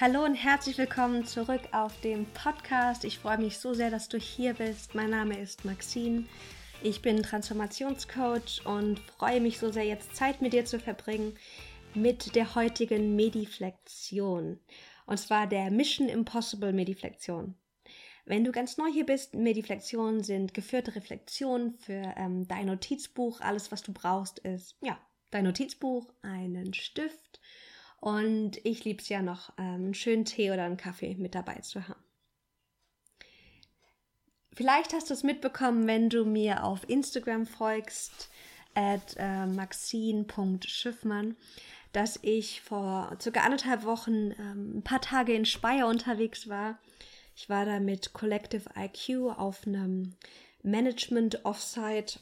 Hallo und herzlich willkommen zurück auf dem Podcast. Ich freue mich so sehr, dass du hier bist. Mein Name ist Maxine. Ich bin Transformationscoach und freue mich so sehr, jetzt Zeit mit dir zu verbringen mit der heutigen Mediflexion. Und zwar der Mission Impossible Mediflexion. Wenn du ganz neu hier bist, Mediflexionen sind geführte Reflexionen für ähm, dein Notizbuch. Alles, was du brauchst, ist ja dein Notizbuch, einen Stift und ich liebe es ja noch, ähm, einen schönen Tee oder einen Kaffee mit dabei zu haben. Vielleicht hast du es mitbekommen, wenn du mir auf Instagram folgst, at äh, maxine.schiffmann, dass ich vor circa anderthalb Wochen ähm, ein paar Tage in Speyer unterwegs war. Ich war da mit Collective IQ auf einem Management Offsite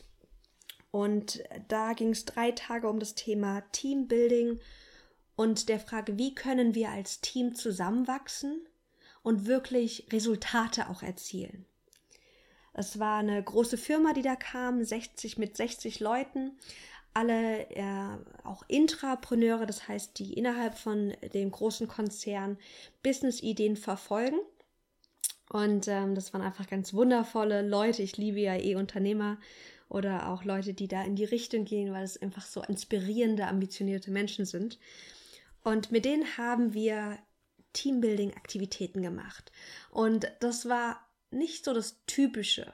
und da ging es drei Tage um das Thema Teambuilding und der Frage, wie können wir als Team zusammenwachsen und wirklich Resultate auch erzielen. Es war eine große Firma, die da kam, 60 mit 60 Leuten, alle äh, auch Intrapreneure, das heißt, die innerhalb von dem großen Konzern Business-Ideen verfolgen. Und ähm, das waren einfach ganz wundervolle Leute. Ich liebe ja eh Unternehmer oder auch Leute, die da in die Richtung gehen, weil es einfach so inspirierende, ambitionierte Menschen sind. Und mit denen haben wir Teambuilding-Aktivitäten gemacht. Und das war nicht so das typische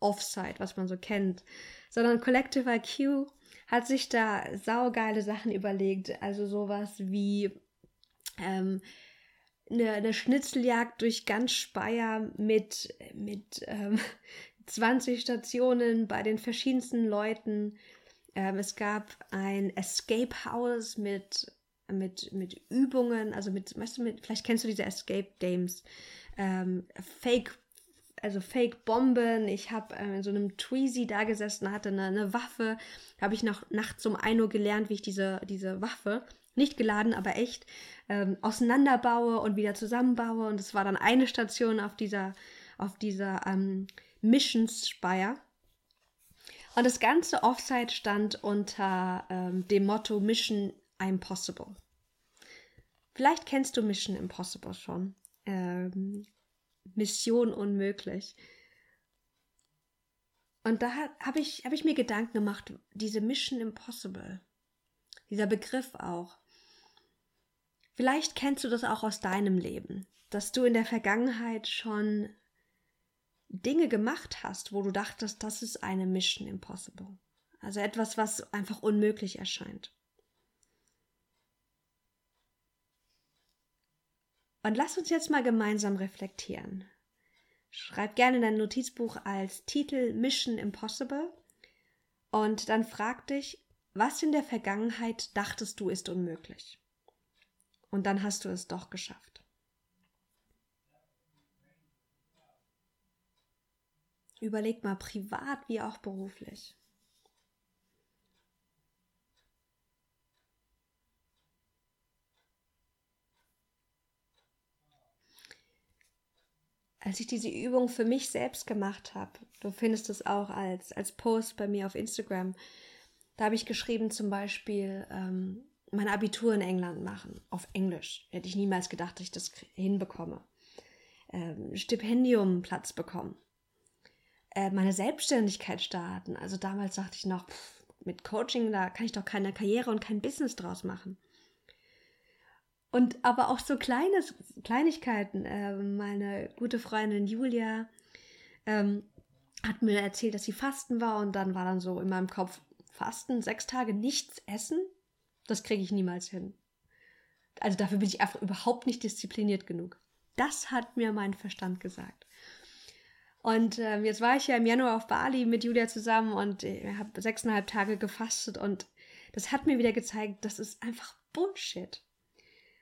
Offsite, was man so kennt, sondern Collective IQ hat sich da saugeile Sachen überlegt. Also sowas wie ähm, eine, eine Schnitzeljagd durch ganz Speyer mit, mit ähm, 20 Stationen bei den verschiedensten Leuten. Ähm, es gab ein Escape House mit mit, mit Übungen, also mit, weißt du, mit, vielleicht kennst du diese Escape Games, ähm, Fake, also Fake Bomben. Ich habe ähm, in so einem Tweezy da gesessen, hatte eine, eine Waffe. Habe ich noch nachts um 1 Uhr gelernt, wie ich diese, diese Waffe, nicht geladen, aber echt, ähm, auseinanderbaue und wieder zusammenbaue. Und es war dann eine Station auf dieser, auf dieser ähm, Missions-Spire. Und das ganze Offsite stand unter ähm, dem Motto Mission Impossible. Vielleicht kennst du Mission Impossible schon. Ähm, Mission unmöglich. Und da habe ich, hab ich mir Gedanken gemacht, diese Mission Impossible, dieser Begriff auch. Vielleicht kennst du das auch aus deinem Leben, dass du in der Vergangenheit schon Dinge gemacht hast, wo du dachtest, das ist eine Mission Impossible. Also etwas, was einfach unmöglich erscheint. Und lass uns jetzt mal gemeinsam reflektieren. Schreib gerne dein Notizbuch als Titel Mission Impossible und dann frag dich, was in der Vergangenheit dachtest du ist unmöglich? Und dann hast du es doch geschafft. Überleg mal privat wie auch beruflich. Als ich diese Übung für mich selbst gemacht habe, du findest es auch als, als Post bei mir auf Instagram, da habe ich geschrieben zum Beispiel ähm, mein Abitur in England machen, auf Englisch. Hätte ich niemals gedacht, dass ich das hinbekomme. Ähm, Stipendiumplatz bekommen. Äh, meine Selbstständigkeit starten. Also damals dachte ich noch, pff, mit Coaching, da kann ich doch keine Karriere und kein Business draus machen. Und aber auch so kleine Kleinigkeiten. Äh, meine gute Freundin Julia ähm, hat mir erzählt, dass sie fasten war und dann war dann so in meinem Kopf Fasten, sechs Tage nichts essen, das kriege ich niemals hin. Also dafür bin ich einfach überhaupt nicht diszipliniert genug. Das hat mir mein Verstand gesagt. Und ähm, jetzt war ich ja im Januar auf Bali mit Julia zusammen und äh, habe sechseinhalb Tage gefastet und das hat mir wieder gezeigt, das ist einfach Bullshit.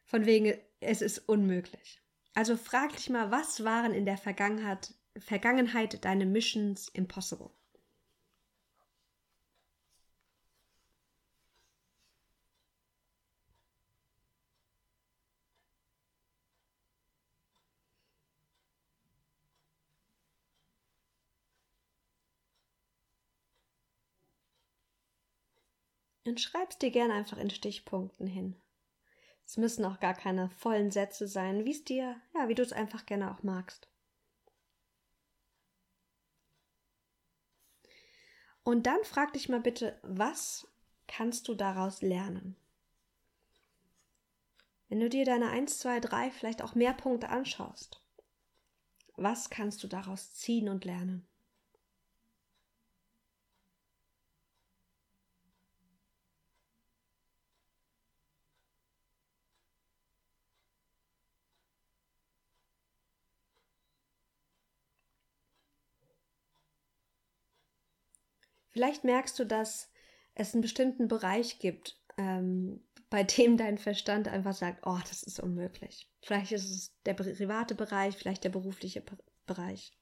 Von wegen, es ist unmöglich. Also frag dich mal, was waren in der Vergangenheit, Vergangenheit deine Missions impossible? Und schreib's dir gerne einfach in Stichpunkten hin. Es müssen auch gar keine vollen Sätze sein, wie es dir, ja, wie du es einfach gerne auch magst. Und dann frag dich mal bitte, was kannst du daraus lernen? Wenn du dir deine 1, 2, 3, vielleicht auch mehr Punkte anschaust, was kannst du daraus ziehen und lernen? Vielleicht merkst du, dass es einen bestimmten Bereich gibt, ähm, bei dem dein Verstand einfach sagt, oh, das ist unmöglich. Vielleicht ist es der private Bereich, vielleicht der berufliche Bereich.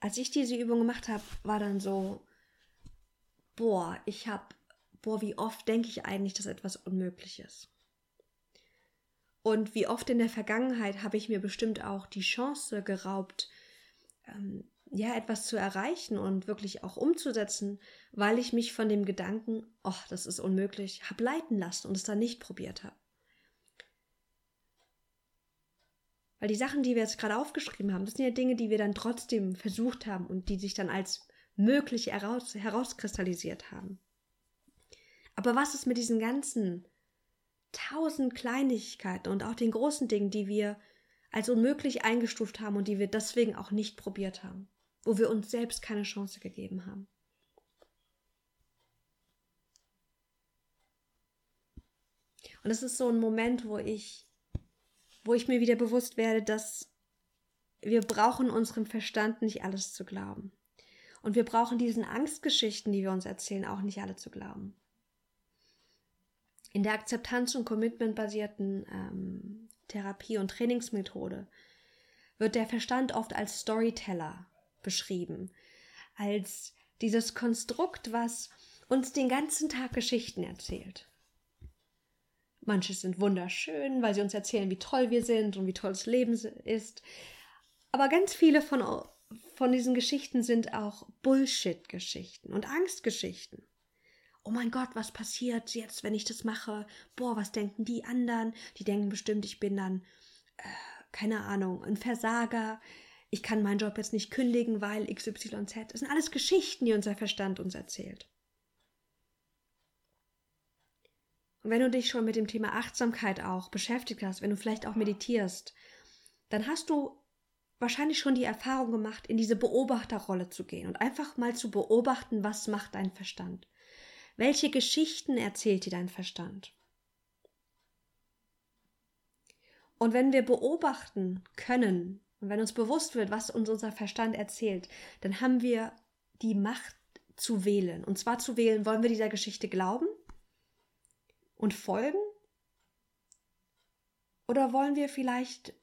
Als ich diese Übung gemacht habe, war dann so, boah, ich habe, boah, wie oft denke ich eigentlich, dass etwas unmöglich ist. Und wie oft in der Vergangenheit habe ich mir bestimmt auch die Chance geraubt, ähm, ja, etwas zu erreichen und wirklich auch umzusetzen, weil ich mich von dem Gedanken, ach, das ist unmöglich, habe leiten lassen und es dann nicht probiert habe. Weil die Sachen, die wir jetzt gerade aufgeschrieben haben, das sind ja Dinge, die wir dann trotzdem versucht haben und die sich dann als möglich heraus, herauskristallisiert haben. Aber was ist mit diesen ganzen tausend Kleinigkeiten und auch den großen Dingen, die wir als unmöglich eingestuft haben und die wir deswegen auch nicht probiert haben, wo wir uns selbst keine Chance gegeben haben. Und es ist so ein Moment, wo ich, wo ich mir wieder bewusst werde, dass wir brauchen unserem Verstand nicht alles zu glauben. Und wir brauchen diesen Angstgeschichten, die wir uns erzählen, auch nicht alle zu glauben. In der Akzeptanz- und Commitment-basierten ähm, Therapie- und Trainingsmethode wird der Verstand oft als Storyteller beschrieben, als dieses Konstrukt, was uns den ganzen Tag Geschichten erzählt. Manche sind wunderschön, weil sie uns erzählen, wie toll wir sind und wie toll das Leben ist. Aber ganz viele von, von diesen Geschichten sind auch Bullshit-Geschichten und Angstgeschichten oh mein Gott, was passiert jetzt, wenn ich das mache? Boah, was denken die anderen? Die denken bestimmt, ich bin dann, äh, keine Ahnung, ein Versager. Ich kann meinen Job jetzt nicht kündigen, weil XYZ. Das sind alles Geschichten, die unser Verstand uns erzählt. Und wenn du dich schon mit dem Thema Achtsamkeit auch beschäftigt hast, wenn du vielleicht auch meditierst, dann hast du wahrscheinlich schon die Erfahrung gemacht, in diese Beobachterrolle zu gehen und einfach mal zu beobachten, was macht dein Verstand. Welche Geschichten erzählt dir dein Verstand? Und wenn wir beobachten können und wenn uns bewusst wird, was uns unser Verstand erzählt, dann haben wir die Macht zu wählen. Und zwar zu wählen, wollen wir dieser Geschichte glauben und folgen? Oder wollen wir vielleicht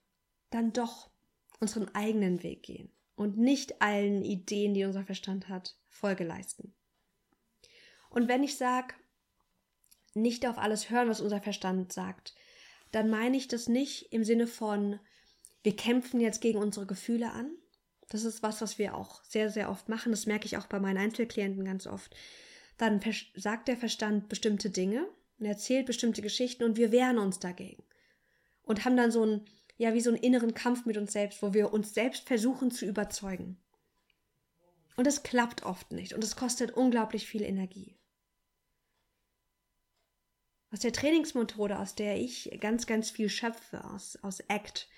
dann doch unseren eigenen Weg gehen und nicht allen Ideen, die unser Verstand hat, Folge leisten? Und wenn ich sage, nicht auf alles hören, was unser Verstand sagt, dann meine ich das nicht im Sinne von, wir kämpfen jetzt gegen unsere Gefühle an. Das ist was, was wir auch sehr, sehr oft machen. Das merke ich auch bei meinen Einzelklienten ganz oft. Dann sagt der Verstand bestimmte Dinge und erzählt bestimmte Geschichten und wir wehren uns dagegen. Und haben dann so ein, ja, wie so einen inneren Kampf mit uns selbst, wo wir uns selbst versuchen zu überzeugen. Und es klappt oft nicht und es kostet unglaublich viel Energie. Aus der Trainingsmethode, aus der ich ganz, ganz viel schöpfe, aus, aus ACT,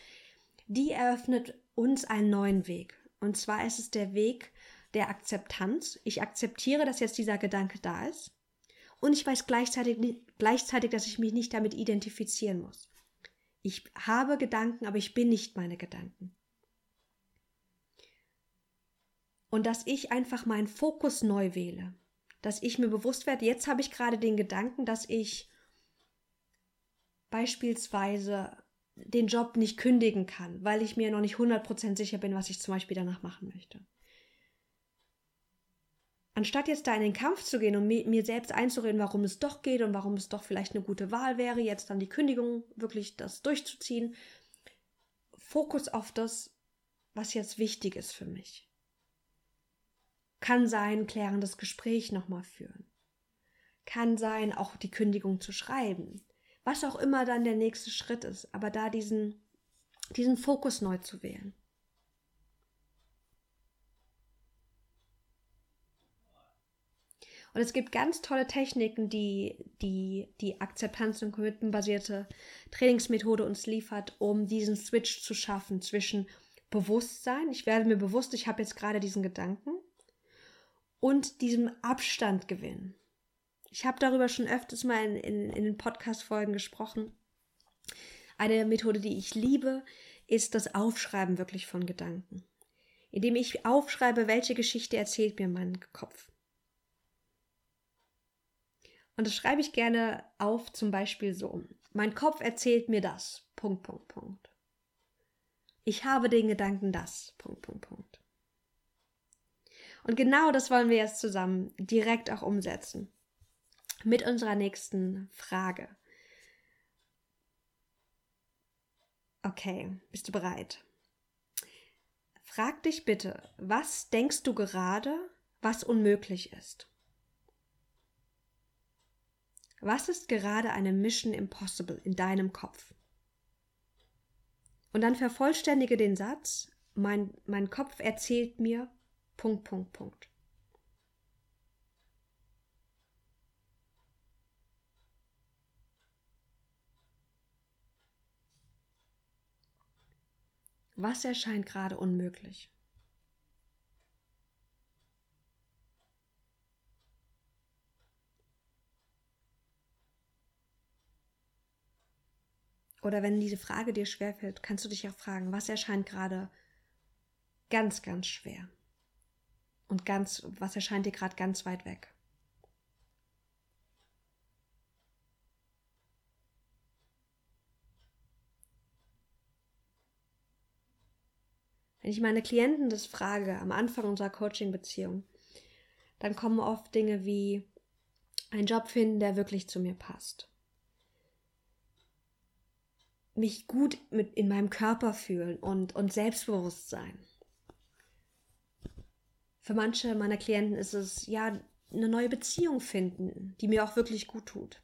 die eröffnet uns einen neuen Weg. Und zwar ist es der Weg der Akzeptanz. Ich akzeptiere, dass jetzt dieser Gedanke da ist. Und ich weiß gleichzeitig, gleichzeitig, dass ich mich nicht damit identifizieren muss. Ich habe Gedanken, aber ich bin nicht meine Gedanken. und dass ich einfach meinen Fokus neu wähle. Dass ich mir bewusst werde, jetzt habe ich gerade den Gedanken, dass ich beispielsweise den Job nicht kündigen kann, weil ich mir noch nicht 100% sicher bin, was ich zum Beispiel danach machen möchte. Anstatt jetzt da in den Kampf zu gehen und mir selbst einzureden, warum es doch geht und warum es doch vielleicht eine gute Wahl wäre, jetzt dann die Kündigung wirklich das durchzuziehen, Fokus auf das, was jetzt wichtig ist für mich. Kann sein, klärendes Gespräch nochmal führen. Kann sein, auch die Kündigung zu schreiben. Was auch immer dann der nächste Schritt ist, aber da diesen, diesen Fokus neu zu wählen. Und es gibt ganz tolle Techniken, die die, die Akzeptanz- und Commitment-basierte Trainingsmethode uns liefert, um diesen Switch zu schaffen zwischen Bewusstsein, ich werde mir bewusst, ich habe jetzt gerade diesen Gedanken, und diesem Abstand gewinnen. Ich habe darüber schon öfters mal in, in, in den Podcast-Folgen gesprochen. Eine Methode, die ich liebe, ist das Aufschreiben wirklich von Gedanken. Indem ich aufschreibe, welche Geschichte erzählt mir mein Kopf. Und das schreibe ich gerne auf, zum Beispiel so. Mein Kopf erzählt mir das. Punkt, Punkt, Punkt. Ich habe den Gedanken das. Punkt, Punkt, Punkt. Und genau das wollen wir jetzt zusammen direkt auch umsetzen. Mit unserer nächsten Frage. Okay, bist du bereit? Frag dich bitte, was denkst du gerade, was unmöglich ist? Was ist gerade eine Mission Impossible in deinem Kopf? Und dann vervollständige den Satz, mein, mein Kopf erzählt mir, Punkt, Punkt, Punkt. Was erscheint gerade unmöglich? Oder wenn diese Frage dir schwerfällt, kannst du dich auch fragen, was erscheint gerade ganz, ganz schwer? Und ganz, was erscheint dir gerade ganz weit weg? Wenn ich meine Klienten das frage am Anfang unserer Coaching-Beziehung, dann kommen oft Dinge wie einen Job finden, der wirklich zu mir passt mich gut mit in meinem Körper fühlen und, und selbstbewusst sein. Für manche meiner Klienten ist es ja eine neue Beziehung finden, die mir auch wirklich gut tut.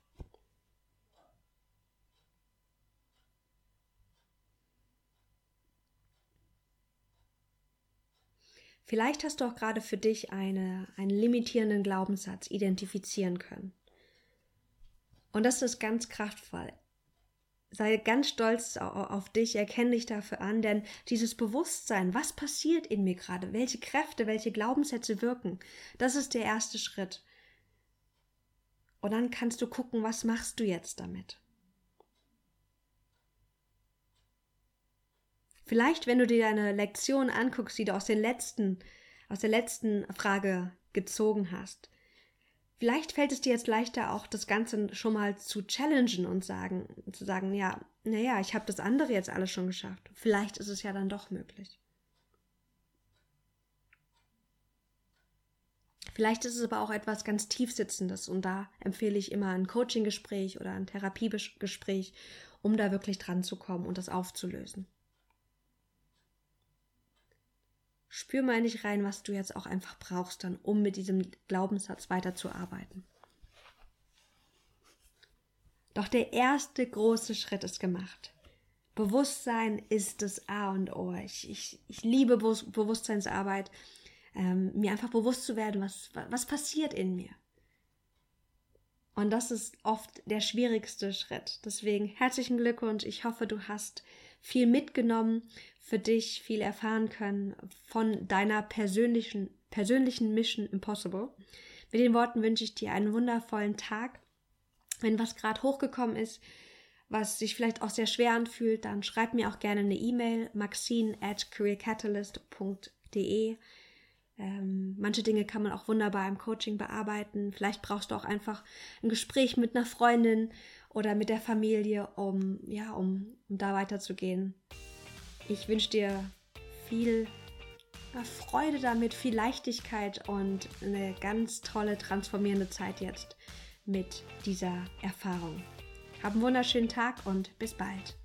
Vielleicht hast du auch gerade für dich eine, einen limitierenden Glaubenssatz identifizieren können. Und das ist ganz kraftvoll sei ganz stolz auf dich, erkenne dich dafür an, denn dieses Bewusstsein, was passiert in mir gerade, welche Kräfte, welche Glaubenssätze wirken, das ist der erste Schritt. Und dann kannst du gucken, was machst du jetzt damit. Vielleicht, wenn du dir deine Lektion anguckst, die du aus den letzten, aus der letzten Frage gezogen hast, Vielleicht fällt es dir jetzt leichter, auch das Ganze schon mal zu challengen und sagen, zu sagen, ja, naja, ich habe das andere jetzt alles schon geschafft. Vielleicht ist es ja dann doch möglich. Vielleicht ist es aber auch etwas ganz tiefsitzendes und da empfehle ich immer ein Coaching-Gespräch oder ein Therapiegespräch, um da wirklich dran zu kommen und das aufzulösen. Spür mal nicht rein, was du jetzt auch einfach brauchst, dann, um mit diesem Glaubenssatz weiterzuarbeiten. Doch der erste große Schritt ist gemacht. Bewusstsein ist das A und O. Ich, ich, ich liebe Be Bewusstseinsarbeit, ähm, mir einfach bewusst zu werden, was, was passiert in mir. Und das ist oft der schwierigste Schritt. Deswegen herzlichen Glückwunsch. Ich hoffe, du hast viel mitgenommen für dich, viel erfahren können von deiner persönlichen, persönlichen Mission Impossible. Mit den Worten wünsche ich dir einen wundervollen Tag. Wenn was gerade hochgekommen ist, was sich vielleicht auch sehr schwer anfühlt, dann schreib mir auch gerne eine E-Mail, maxine at careercatalyst.de. Ähm, manche Dinge kann man auch wunderbar im Coaching bearbeiten. Vielleicht brauchst du auch einfach ein Gespräch mit einer Freundin oder mit der Familie, um, ja, um, um da weiterzugehen. Ich wünsche dir viel Freude damit, viel Leichtigkeit und eine ganz tolle, transformierende Zeit jetzt mit dieser Erfahrung. Hab einen wunderschönen Tag und bis bald.